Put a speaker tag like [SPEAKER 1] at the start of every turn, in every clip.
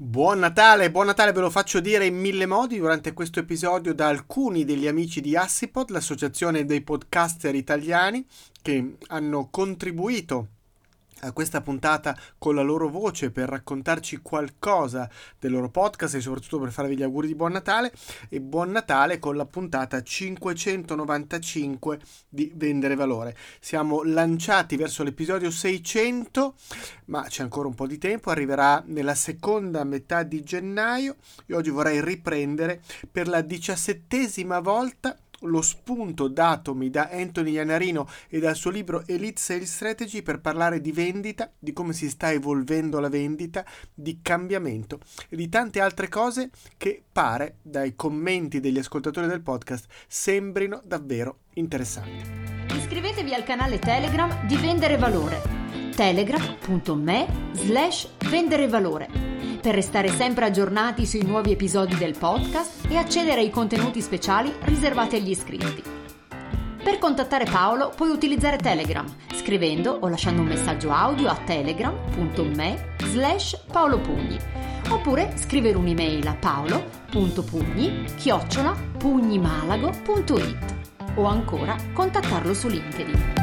[SPEAKER 1] Buon Natale, buon Natale ve lo faccio dire in mille modi durante questo episodio da alcuni degli amici di Assipod, l'associazione dei podcaster italiani che hanno contribuito a questa puntata con la loro voce per raccontarci qualcosa del loro podcast e soprattutto per farvi gli auguri di buon Natale e buon Natale con la puntata 595 di Vendere Valore. Siamo lanciati verso l'episodio 600 ma c'è ancora un po' di tempo, arriverà nella seconda metà di gennaio e oggi vorrei riprendere per la diciassettesima volta lo spunto datomi da Anthony Iannarino e dal suo libro Elite Sales Strategy per parlare di vendita, di come si sta evolvendo la vendita, di cambiamento e di tante altre cose che pare dai commenti degli ascoltatori del podcast sembrino davvero interessanti.
[SPEAKER 2] Iscrivetevi al canale Telegram di Vendere Valore telegram.me slash vendere valore per restare sempre aggiornati sui nuovi episodi del podcast e accedere ai contenuti speciali riservati agli iscritti. Per contattare Paolo puoi utilizzare Telegram scrivendo o lasciando un messaggio audio a telegram.me slash paolopugni oppure scrivere un'email a paolo.pugni chiocciola pugnimalago.it o ancora contattarlo su LinkedIn.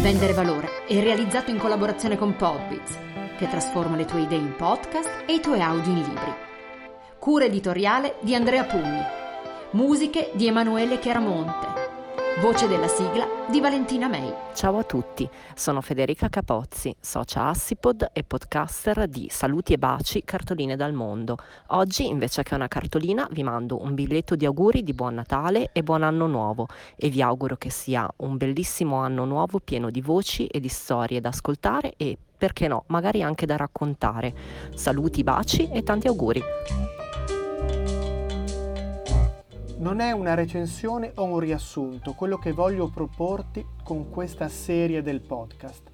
[SPEAKER 2] Vendere Valore è realizzato in collaborazione con Podbiz che trasforma le tue idee in podcast e i tuoi audio in libri. Cura editoriale di Andrea Pugni. Musiche di Emanuele Chiaramonte. Voce della sigla di Valentina May.
[SPEAKER 3] Ciao a tutti, sono Federica Capozzi, socia Assipod e podcaster di Saluti e Baci Cartoline dal Mondo. Oggi invece che una cartolina vi mando un biglietto di auguri di buon Natale e buon anno nuovo e vi auguro che sia un bellissimo anno nuovo pieno di voci e di storie da ascoltare e perché no, magari anche da raccontare. Saluti, baci e tanti auguri.
[SPEAKER 1] Non è una recensione o un riassunto quello che voglio proporti con questa serie del podcast.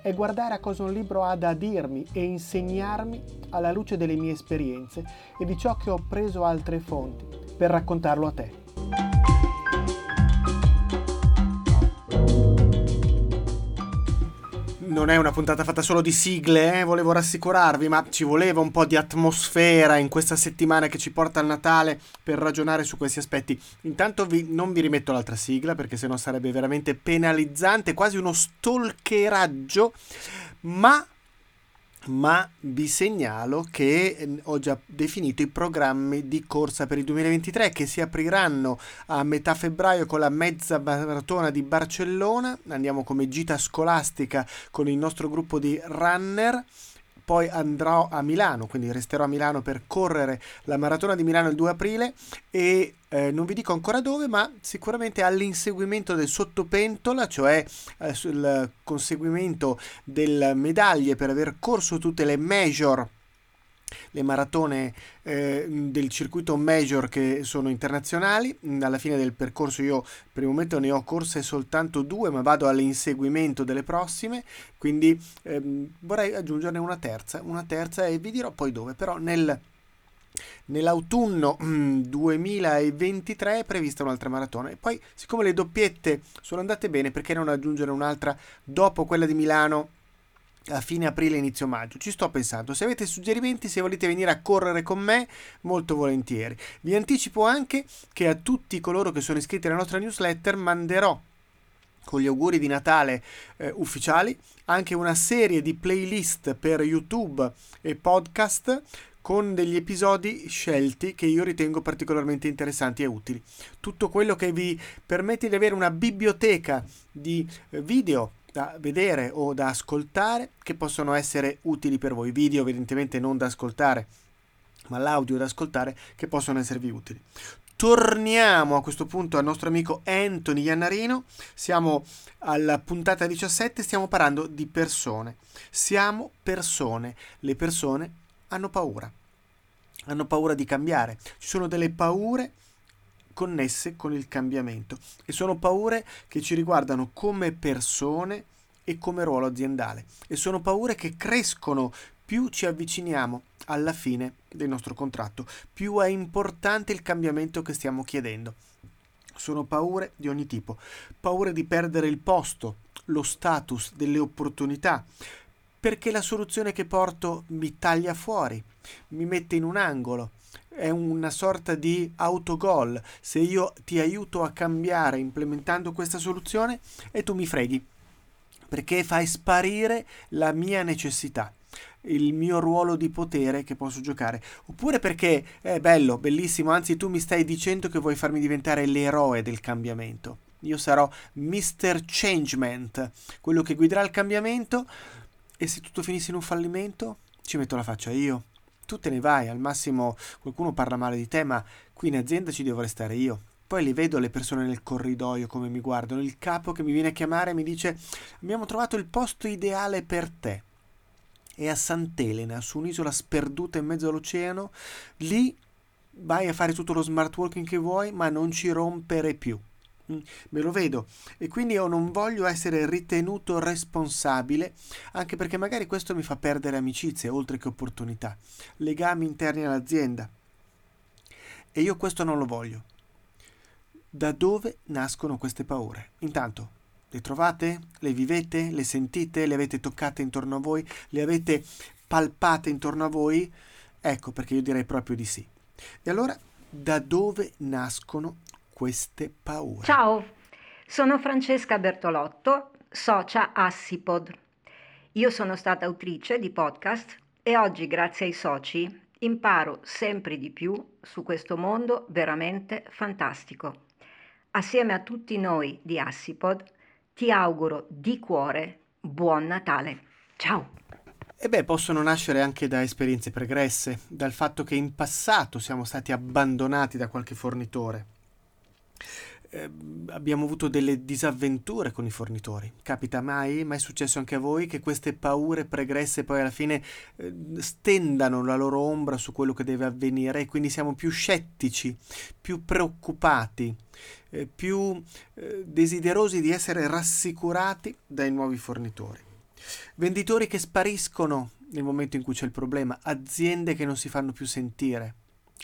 [SPEAKER 1] È guardare a cosa un libro ha da dirmi e insegnarmi alla luce delle mie esperienze e di ciò che ho preso altre fonti per raccontarlo a te. Non è una puntata fatta solo di sigle, eh? volevo rassicurarvi, ma ci voleva un po' di atmosfera in questa settimana che ci porta al Natale per ragionare su questi aspetti. Intanto vi, non vi rimetto l'altra sigla perché sennò sarebbe veramente penalizzante, quasi uno stalkeraggio, ma ma vi segnalo che ehm, ho già definito i programmi di corsa per il 2023 che si apriranno a metà febbraio con la mezza maratona di Barcellona. Andiamo come gita scolastica con il nostro gruppo di runner poi andrò a Milano, quindi resterò a Milano per correre la maratona di Milano il 2 aprile e eh, non vi dico ancora dove, ma sicuramente all'inseguimento del sottopentola, cioè eh, sul conseguimento delle medaglie per aver corso tutte le major le maratone eh, del circuito major che sono internazionali. Alla fine del percorso io per il momento ne ho corse soltanto due, ma vado all'inseguimento delle prossime, quindi ehm, vorrei aggiungerne una terza, una terza e vi dirò poi dove, però nel Nell'autunno 2023 mm, è prevista un'altra maratona. E poi siccome le doppiette sono andate bene perché non aggiungere un'altra dopo quella di Milano a fine aprile, inizio maggio. Ci sto pensando. Se avete suggerimenti, se volete venire a correre con me, molto volentieri. Vi anticipo anche che a tutti coloro che sono iscritti alla nostra newsletter manderò con gli auguri di Natale eh, ufficiali anche una serie di playlist per YouTube e podcast con degli episodi scelti che io ritengo particolarmente interessanti e utili. Tutto quello che vi permette di avere una biblioteca di eh, video da vedere o da ascoltare che possono essere utili per voi. Video evidentemente non da ascoltare, ma l'audio da ascoltare che possono esservi utili. Torniamo a questo punto al nostro amico Anthony Iannarino. Siamo alla puntata 17, stiamo parlando di persone. Siamo persone. Le persone hanno paura. Hanno paura di cambiare. Ci sono delle paure connesse con il cambiamento e sono paure che ci riguardano come persone e come ruolo aziendale e sono paure che crescono più ci avviciniamo alla fine del nostro contratto, più è importante il cambiamento che stiamo chiedendo. Sono paure di ogni tipo, paure di perdere il posto, lo status, delle opportunità, perché la soluzione che porto mi taglia fuori, mi mette in un angolo. È una sorta di autogol. Se io ti aiuto a cambiare implementando questa soluzione e tu mi freghi, perché fai sparire la mia necessità il mio ruolo di potere che posso giocare, oppure perché è bello, bellissimo, anzi tu mi stai dicendo che vuoi farmi diventare l'eroe del cambiamento. Io sarò Mr. Changement, quello che guiderà il cambiamento e se tutto finisse in un fallimento, ci metto la faccia io. Tu te ne vai, al massimo qualcuno parla male di te, ma qui in azienda ci devo restare io. Poi li vedo le persone nel corridoio come mi guardano, il capo che mi viene a chiamare e mi dice abbiamo trovato il posto ideale per te e a Sant'Elena, su un'isola sperduta in mezzo all'oceano, lì vai a fare tutto lo smart working che vuoi, ma non ci rompere più. Mm, me lo vedo e quindi io non voglio essere ritenuto responsabile anche perché magari questo mi fa perdere amicizie oltre che opportunità, legami interni all'azienda e io questo non lo voglio. Da dove nascono queste paure? Intanto le trovate? Le vivete? Le sentite? Le avete toccate intorno a voi? Le avete palpate intorno a voi? Ecco perché io direi proprio di sì. E allora, da dove nascono queste paure?
[SPEAKER 4] Ciao, sono Francesca Bertolotto, socia Assipod. Io sono stata autrice di podcast e oggi, grazie ai soci, imparo sempre di più su questo mondo veramente fantastico. Assieme a tutti noi di Assipod, ti auguro di cuore buon Natale. Ciao!
[SPEAKER 1] E beh, possono nascere anche da esperienze pregresse, dal fatto che in passato siamo stati abbandonati da qualche fornitore. Eh, abbiamo avuto delle disavventure con i fornitori. Capita mai? Mai è successo anche a voi che queste paure pregresse poi alla fine eh, stendano la loro ombra su quello che deve avvenire e quindi siamo più scettici, più preoccupati eh, più eh, desiderosi di essere rassicurati dai nuovi fornitori. Venditori che spariscono nel momento in cui c'è il problema, aziende che non si fanno più sentire.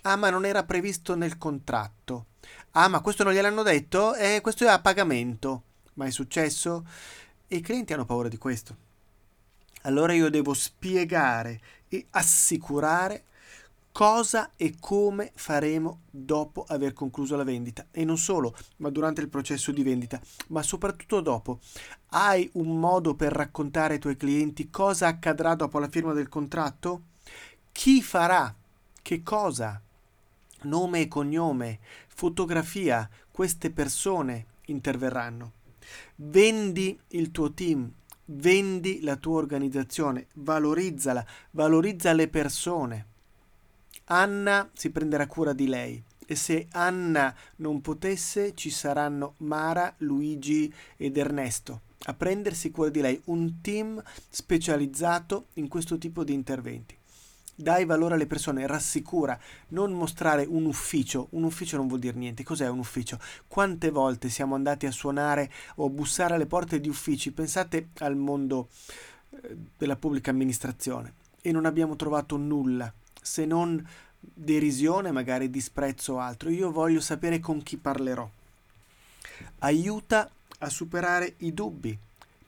[SPEAKER 1] Ah, ma non era previsto nel contratto. Ah, ma questo non gliel'hanno detto? Eh, questo è a pagamento. Ma è successo? E i clienti hanno paura di questo. Allora io devo spiegare e assicurare cosa e come faremo dopo aver concluso la vendita e non solo, ma durante il processo di vendita, ma soprattutto dopo. Hai un modo per raccontare ai tuoi clienti cosa accadrà dopo la firma del contratto? Chi farà? Che cosa? Nome e cognome, fotografia, queste persone interverranno. Vendi il tuo team, vendi la tua organizzazione, valorizzala, valorizza le persone Anna si prenderà cura di lei e se Anna non potesse ci saranno Mara, Luigi ed Ernesto a prendersi cura di lei, un team specializzato in questo tipo di interventi. Dai valore alle persone, rassicura, non mostrare un ufficio. Un ufficio non vuol dire niente. Cos'è un ufficio? Quante volte siamo andati a suonare o bussare alle porte di uffici? Pensate al mondo eh, della pubblica amministrazione e non abbiamo trovato nulla se non derisione, magari disprezzo o altro. Io voglio sapere con chi parlerò. Aiuta a superare i dubbi.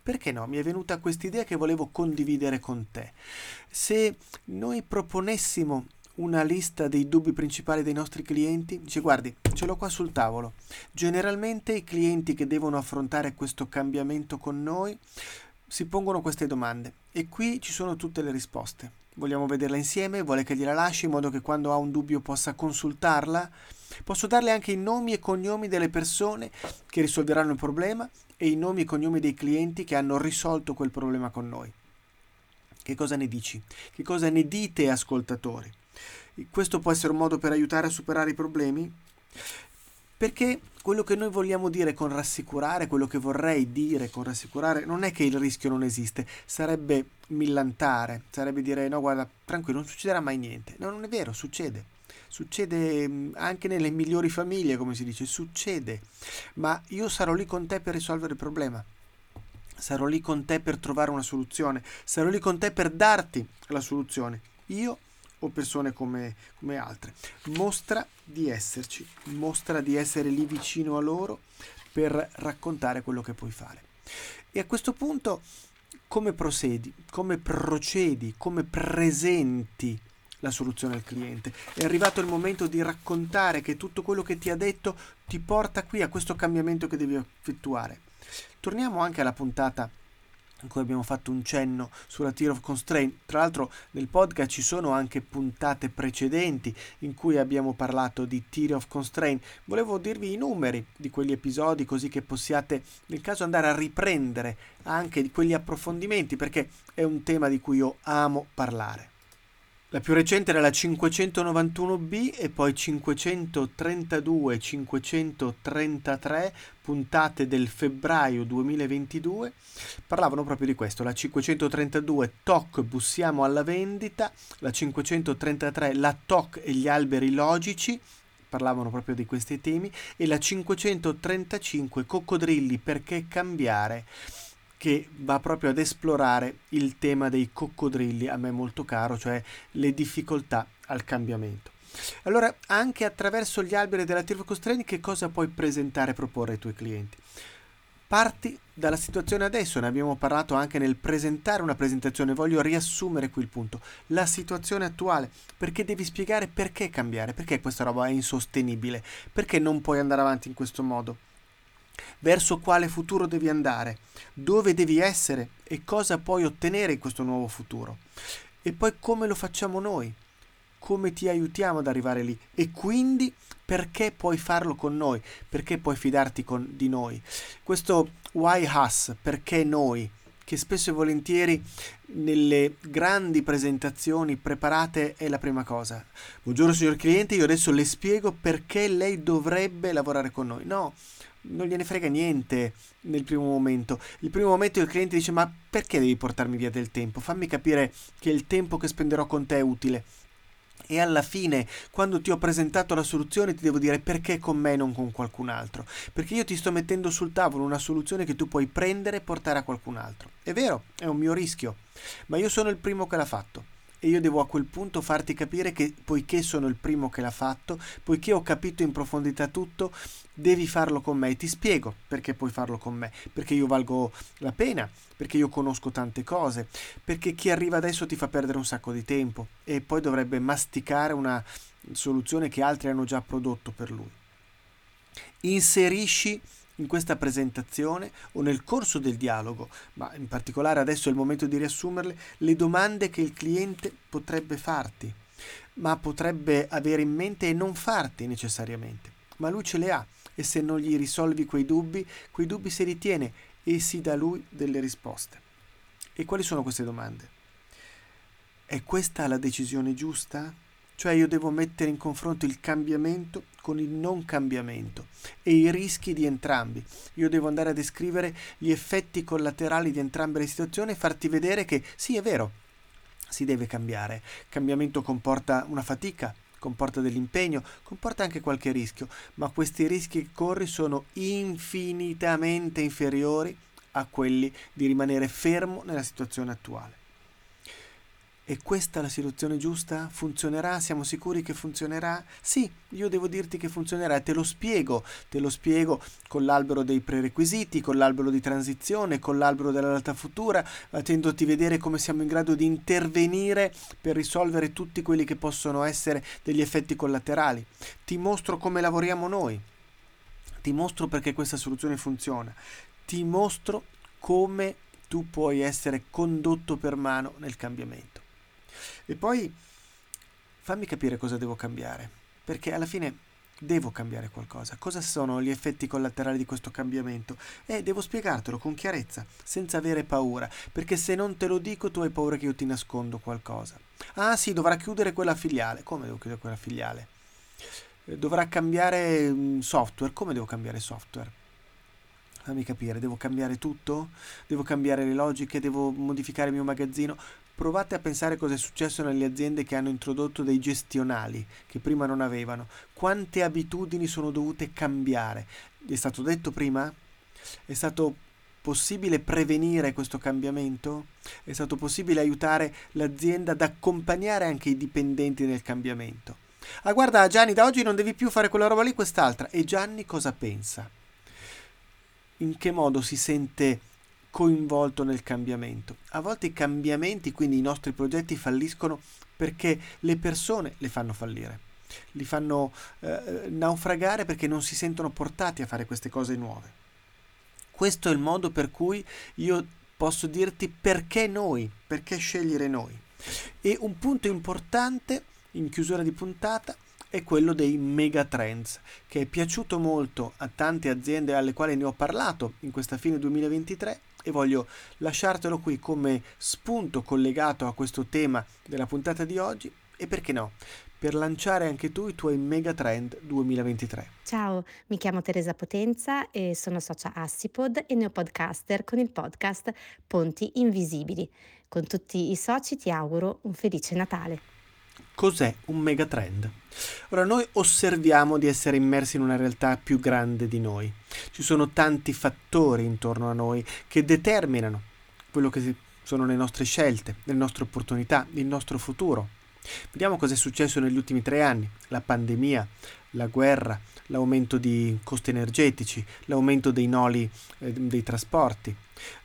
[SPEAKER 1] Perché no? Mi è venuta questa idea che volevo condividere con te. Se noi proponessimo una lista dei dubbi principali dei nostri clienti? Dice, guardi, ce l'ho qua sul tavolo. Generalmente i clienti che devono affrontare questo cambiamento con noi si pongono queste domande e qui ci sono tutte le risposte. Vogliamo vederla insieme? Vuole che gliela lasci in modo che quando ha un dubbio possa consultarla? Posso darle anche i nomi e cognomi delle persone che risolveranno il problema e i nomi e cognomi dei clienti che hanno risolto quel problema con noi. Che cosa ne dici? Che cosa ne dite ascoltatori? Questo può essere un modo per aiutare a superare i problemi? Perché quello che noi vogliamo dire con rassicurare, quello che vorrei dire con rassicurare, non è che il rischio non esiste, sarebbe millantare, sarebbe dire no guarda, tranquillo, non succederà mai niente. No, non è vero, succede. Succede mm, anche nelle migliori famiglie, come si dice, succede. Ma io sarò lì con te per risolvere il problema. Sarò lì con te per trovare una soluzione. Sarò lì con te per darti la soluzione. Io o persone come, come altre. Mostra di esserci, mostra di essere lì vicino a loro per raccontare quello che puoi fare. E a questo punto come procedi, come procedi, come presenti la soluzione al cliente. È arrivato il momento di raccontare che tutto quello che ti ha detto ti porta qui a questo cambiamento che devi effettuare. Torniamo anche alla puntata in cui abbiamo fatto un cenno sulla Tier of Constraint. Tra l'altro nel podcast ci sono anche puntate precedenti in cui abbiamo parlato di Tier of Constraint. Volevo dirvi i numeri di quegli episodi così che possiate nel caso andare a riprendere anche di quegli approfondimenti perché è un tema di cui io amo parlare. La più recente era la 591B e poi 532 533 puntate del febbraio 2022 parlavano proprio di questo. La 532 TOC bussiamo alla vendita, la 533 la TOC e gli alberi logici. Parlavano proprio di questi temi. E la 535 coccodrilli perché cambiare che va proprio ad esplorare il tema dei coccodrilli, a me molto caro, cioè le difficoltà al cambiamento. Allora, anche attraverso gli alberi della Tirvo Constraint, che cosa puoi presentare e proporre ai tuoi clienti? Parti dalla situazione adesso, ne abbiamo parlato anche nel presentare una presentazione, voglio riassumere qui il punto, la situazione attuale, perché devi spiegare perché cambiare, perché questa roba è insostenibile, perché non puoi andare avanti in questo modo verso quale futuro devi andare, dove devi essere e cosa puoi ottenere in questo nuovo futuro. E poi come lo facciamo noi, come ti aiutiamo ad arrivare lì e quindi perché puoi farlo con noi, perché puoi fidarti con, di noi. Questo why us, perché noi, che spesso e volentieri nelle grandi presentazioni preparate è la prima cosa. Buongiorno signor cliente, io adesso le spiego perché lei dovrebbe lavorare con noi. No, non gliene frega niente nel primo momento. Il primo momento il cliente dice ma perché devi portarmi via del tempo? Fammi capire che il tempo che spenderò con te è utile. E alla fine, quando ti ho presentato la soluzione, ti devo dire perché con me e non con qualcun altro. Perché io ti sto mettendo sul tavolo una soluzione che tu puoi prendere e portare a qualcun altro. È vero, è un mio rischio, ma io sono il primo che l'ha fatto e io devo a quel punto farti capire che poiché sono il primo che l'ha fatto, poiché ho capito in profondità tutto, devi farlo con me e ti spiego perché puoi farlo con me, perché io valgo la pena, perché io conosco tante cose, perché chi arriva adesso ti fa perdere un sacco di tempo e poi dovrebbe masticare una soluzione che altri hanno già prodotto per lui. Inserisci in questa presentazione o nel corso del dialogo, ma in particolare adesso è il momento di riassumerle, le domande che il cliente potrebbe farti, ma potrebbe avere in mente e non farti necessariamente. Ma lui ce le ha e se non gli risolvi quei dubbi, quei dubbi si ritiene e si dà lui delle risposte. E quali sono queste domande? È questa la decisione giusta? Cioè io devo mettere in confronto il cambiamento con il non cambiamento e i rischi di entrambi. Io devo andare a descrivere gli effetti collaterali di entrambe le situazioni e farti vedere che sì, è vero, si deve cambiare. Cambiamento comporta una fatica, comporta dell'impegno, comporta anche qualche rischio, ma questi rischi che corri sono infinitamente inferiori a quelli di rimanere fermo nella situazione attuale. È questa la soluzione giusta? Funzionerà? Siamo sicuri che funzionerà? Sì, io devo dirti che funzionerà e te lo spiego, te lo spiego con l'albero dei prerequisiti, con l'albero di transizione, con l'albero della realtà futura, facendoti vedere come siamo in grado di intervenire per risolvere tutti quelli che possono essere degli effetti collaterali. Ti mostro come lavoriamo noi, ti mostro perché questa soluzione funziona, ti mostro come tu puoi essere condotto per mano nel cambiamento. E poi fammi capire cosa devo cambiare, perché alla fine devo cambiare qualcosa. Cosa sono gli effetti collaterali di questo cambiamento? E devo spiegartelo con chiarezza, senza avere paura, perché se non te lo dico tu hai paura che io ti nascondo qualcosa. Ah sì, dovrà chiudere quella filiale. Come devo chiudere quella filiale? Eh, dovrà cambiare mm, software. Come devo cambiare software? Fammi capire, devo cambiare tutto? Devo cambiare le logiche? Devo modificare il mio magazzino? Provate a pensare cosa è successo nelle aziende che hanno introdotto dei gestionali che prima non avevano. Quante abitudini sono dovute cambiare? È stato detto prima? È stato possibile prevenire questo cambiamento? È stato possibile aiutare l'azienda ad accompagnare anche i dipendenti nel cambiamento? Ah guarda Gianni, da oggi non devi più fare quella roba lì, quest'altra. E Gianni cosa pensa? In che modo si sente coinvolto nel cambiamento. A volte i cambiamenti, quindi i nostri progetti falliscono perché le persone le fanno fallire, li fanno eh, naufragare perché non si sentono portati a fare queste cose nuove. Questo è il modo per cui io posso dirti perché noi, perché scegliere noi. E un punto importante in chiusura di puntata è quello dei megatrends, che è piaciuto molto a tante aziende alle quali ne ho parlato in questa fine 2023 e voglio lasciartelo qui come spunto collegato a questo tema della puntata di oggi e perché no, per lanciare anche tu i tuoi megatrend 2023.
[SPEAKER 5] Ciao, mi chiamo Teresa Potenza e sono socia Assipod e neopodcaster con il podcast Ponti Invisibili. Con tutti i soci ti auguro un felice Natale.
[SPEAKER 1] Cos'è un megatrend? Ora noi osserviamo di essere immersi in una realtà più grande di noi. Ci sono tanti fattori intorno a noi che determinano quello che sono le nostre scelte, le nostre opportunità, il nostro futuro. Vediamo cosa è successo negli ultimi tre anni. La pandemia, la guerra, l'aumento di costi energetici, l'aumento dei noli eh, dei trasporti,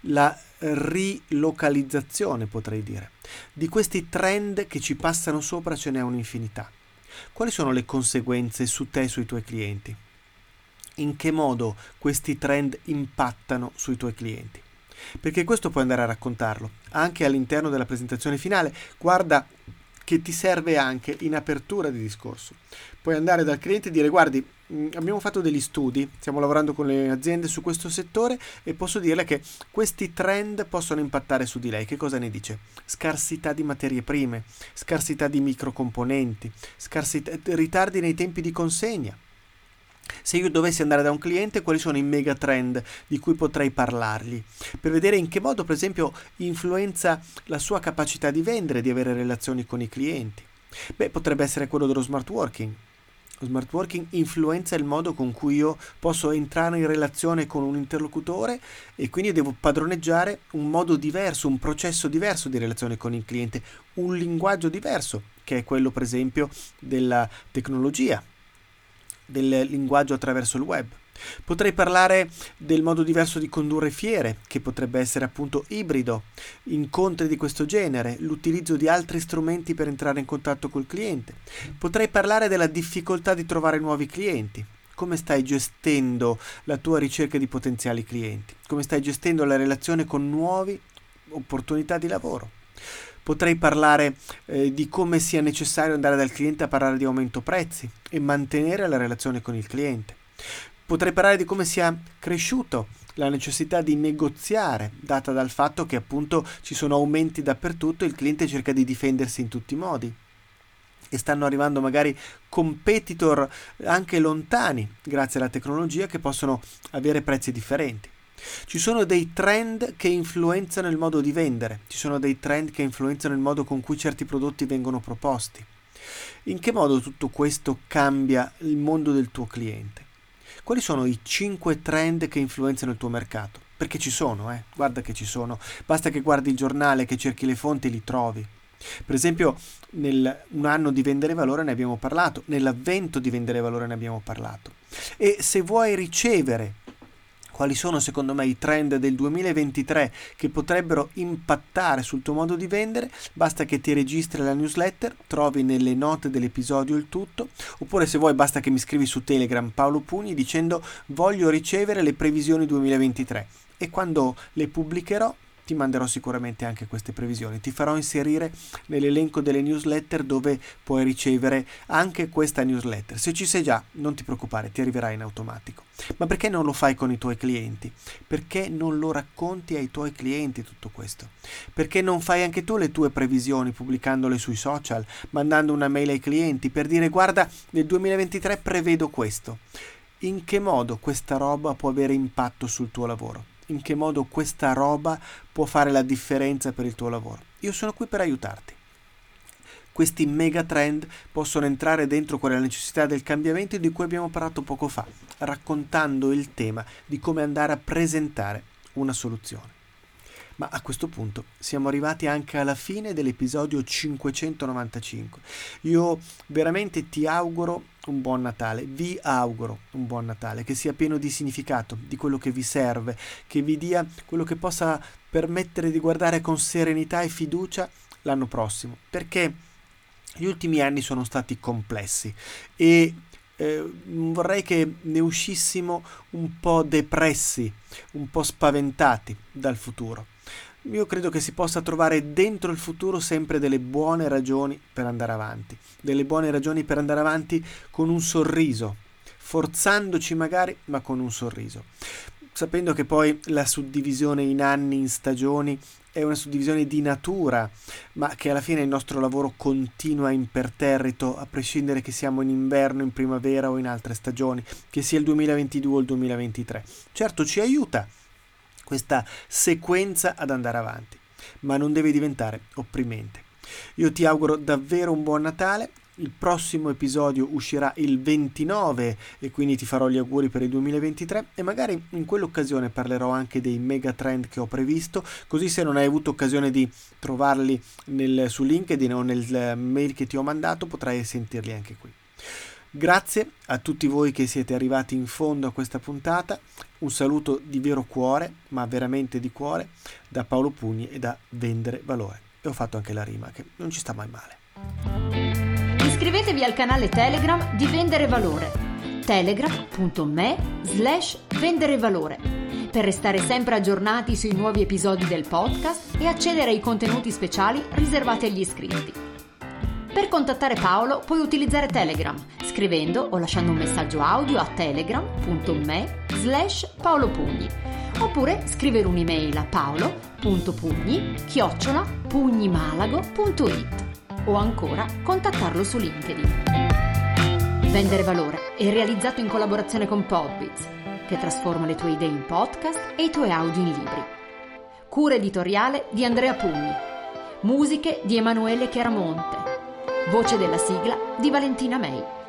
[SPEAKER 1] la rilocalizzazione potrei dire. Di questi trend che ci passano sopra ce n'è un'infinità. Quali sono le conseguenze su te e sui tuoi clienti? In che modo questi trend impattano sui tuoi clienti? Perché questo puoi andare a raccontarlo anche all'interno della presentazione finale. Guarda che ti serve anche in apertura di discorso. Puoi andare dal cliente e dire guardi, abbiamo fatto degli studi, stiamo lavorando con le aziende su questo settore e posso dirle che questi trend possono impattare su di lei. Che cosa ne dice? Scarsità di materie prime, scarsità di microcomponenti, scarsità, ritardi nei tempi di consegna. Se io dovessi andare da un cliente, quali sono i mega trend di cui potrei parlargli? Per vedere in che modo, per esempio, influenza la sua capacità di vendere, di avere relazioni con i clienti. Beh, potrebbe essere quello dello smart working. Lo smart working influenza il modo con cui io posso entrare in relazione con un interlocutore e quindi devo padroneggiare un modo diverso, un processo diverso di relazione con il cliente, un linguaggio diverso, che è quello per esempio della tecnologia, del linguaggio attraverso il web. Potrei parlare del modo diverso di condurre fiere, che potrebbe essere appunto ibrido, incontri di questo genere, l'utilizzo di altri strumenti per entrare in contatto col cliente. Potrei parlare della difficoltà di trovare nuovi clienti. Come stai gestendo la tua ricerca di potenziali clienti? Come stai gestendo la relazione con nuove opportunità di lavoro? Potrei parlare eh, di come sia necessario andare dal cliente a parlare di aumento prezzi e mantenere la relazione con il cliente. Potrei parlare di come sia cresciuto la necessità di negoziare, data dal fatto che appunto ci sono aumenti dappertutto e il cliente cerca di difendersi in tutti i modi. E stanno arrivando magari competitor anche lontani, grazie alla tecnologia, che possono avere prezzi differenti. Ci sono dei trend che influenzano il modo di vendere, ci sono dei trend che influenzano il modo con cui certi prodotti vengono proposti. In che modo tutto questo cambia il mondo del tuo cliente? Quali sono i 5 trend che influenzano il tuo mercato? Perché ci sono, eh? guarda che ci sono. Basta che guardi il giornale, che cerchi le fonti e li trovi. Per esempio, nel un anno di vendere valore ne abbiamo parlato, nell'avvento di vendere valore ne abbiamo parlato. E se vuoi ricevere quali sono secondo me i trend del 2023 che potrebbero impattare sul tuo modo di vendere, basta che ti registri alla newsletter, trovi nelle note dell'episodio il tutto, oppure se vuoi basta che mi scrivi su Telegram Paolo Pugni dicendo voglio ricevere le previsioni 2023 e quando le pubblicherò ti manderò sicuramente anche queste previsioni. Ti farò inserire nell'elenco delle newsletter dove puoi ricevere anche questa newsletter. Se ci sei già, non ti preoccupare, ti arriverà in automatico. Ma perché non lo fai con i tuoi clienti? Perché non lo racconti ai tuoi clienti tutto questo? Perché non fai anche tu le tue previsioni pubblicandole sui social, mandando una mail ai clienti per dire guarda, nel 2023 prevedo questo. In che modo questa roba può avere impatto sul tuo lavoro? In che modo questa roba può fare la differenza per il tuo lavoro. Io sono qui per aiutarti. Questi mega trend possono entrare dentro quella necessità del cambiamento di cui abbiamo parlato poco fa, raccontando il tema di come andare a presentare una soluzione. Ma a questo punto siamo arrivati anche alla fine dell'episodio 595. Io veramente ti auguro un buon Natale, vi auguro un buon Natale, che sia pieno di significato, di quello che vi serve, che vi dia quello che possa permettere di guardare con serenità e fiducia l'anno prossimo, perché gli ultimi anni sono stati complessi e eh, vorrei che ne uscissimo un po' depressi, un po' spaventati dal futuro. Io credo che si possa trovare dentro il futuro sempre delle buone ragioni per andare avanti, delle buone ragioni per andare avanti con un sorriso, forzandoci magari, ma con un sorriso. Sapendo che poi la suddivisione in anni, in stagioni, è una suddivisione di natura, ma che alla fine il nostro lavoro continua imperterrito, a prescindere che siamo in inverno, in primavera o in altre stagioni, che sia il 2022 o il 2023. Certo ci aiuta questa sequenza ad andare avanti, ma non deve diventare opprimente. Io ti auguro davvero un buon Natale. Il prossimo episodio uscirà il 29 e quindi ti farò gli auguri per il 2023 e magari in quell'occasione parlerò anche dei mega trend che ho previsto, così se non hai avuto occasione di trovarli nel, su LinkedIn o nel mail che ti ho mandato potrai sentirli anche qui. Grazie a tutti voi che siete arrivati in fondo a questa puntata. Un saluto di vero cuore, ma veramente di cuore, da Paolo Pugni e da Vendere Valore. E ho fatto anche la rima, che non ci sta mai male.
[SPEAKER 2] Iscrivetevi al canale Telegram di Vendere Valore. telegram.me slash vendere valore per restare sempre aggiornati sui nuovi episodi del podcast e accedere ai contenuti speciali riservati agli iscritti. Per contattare Paolo puoi utilizzare Telegram scrivendo o lasciando un messaggio audio a telegram.me slash paolopugni oppure scrivere un'email a paolo.pugni chiocciola pugnimalago.it o ancora contattarlo su LinkedIn. Vendere Valore è realizzato in collaborazione con Podbiz che trasforma le tue idee in podcast e i tuoi audio in libri. Cura editoriale di Andrea Pugni. Musiche di Emanuele Chiaramonte. Voce della sigla di Valentina May.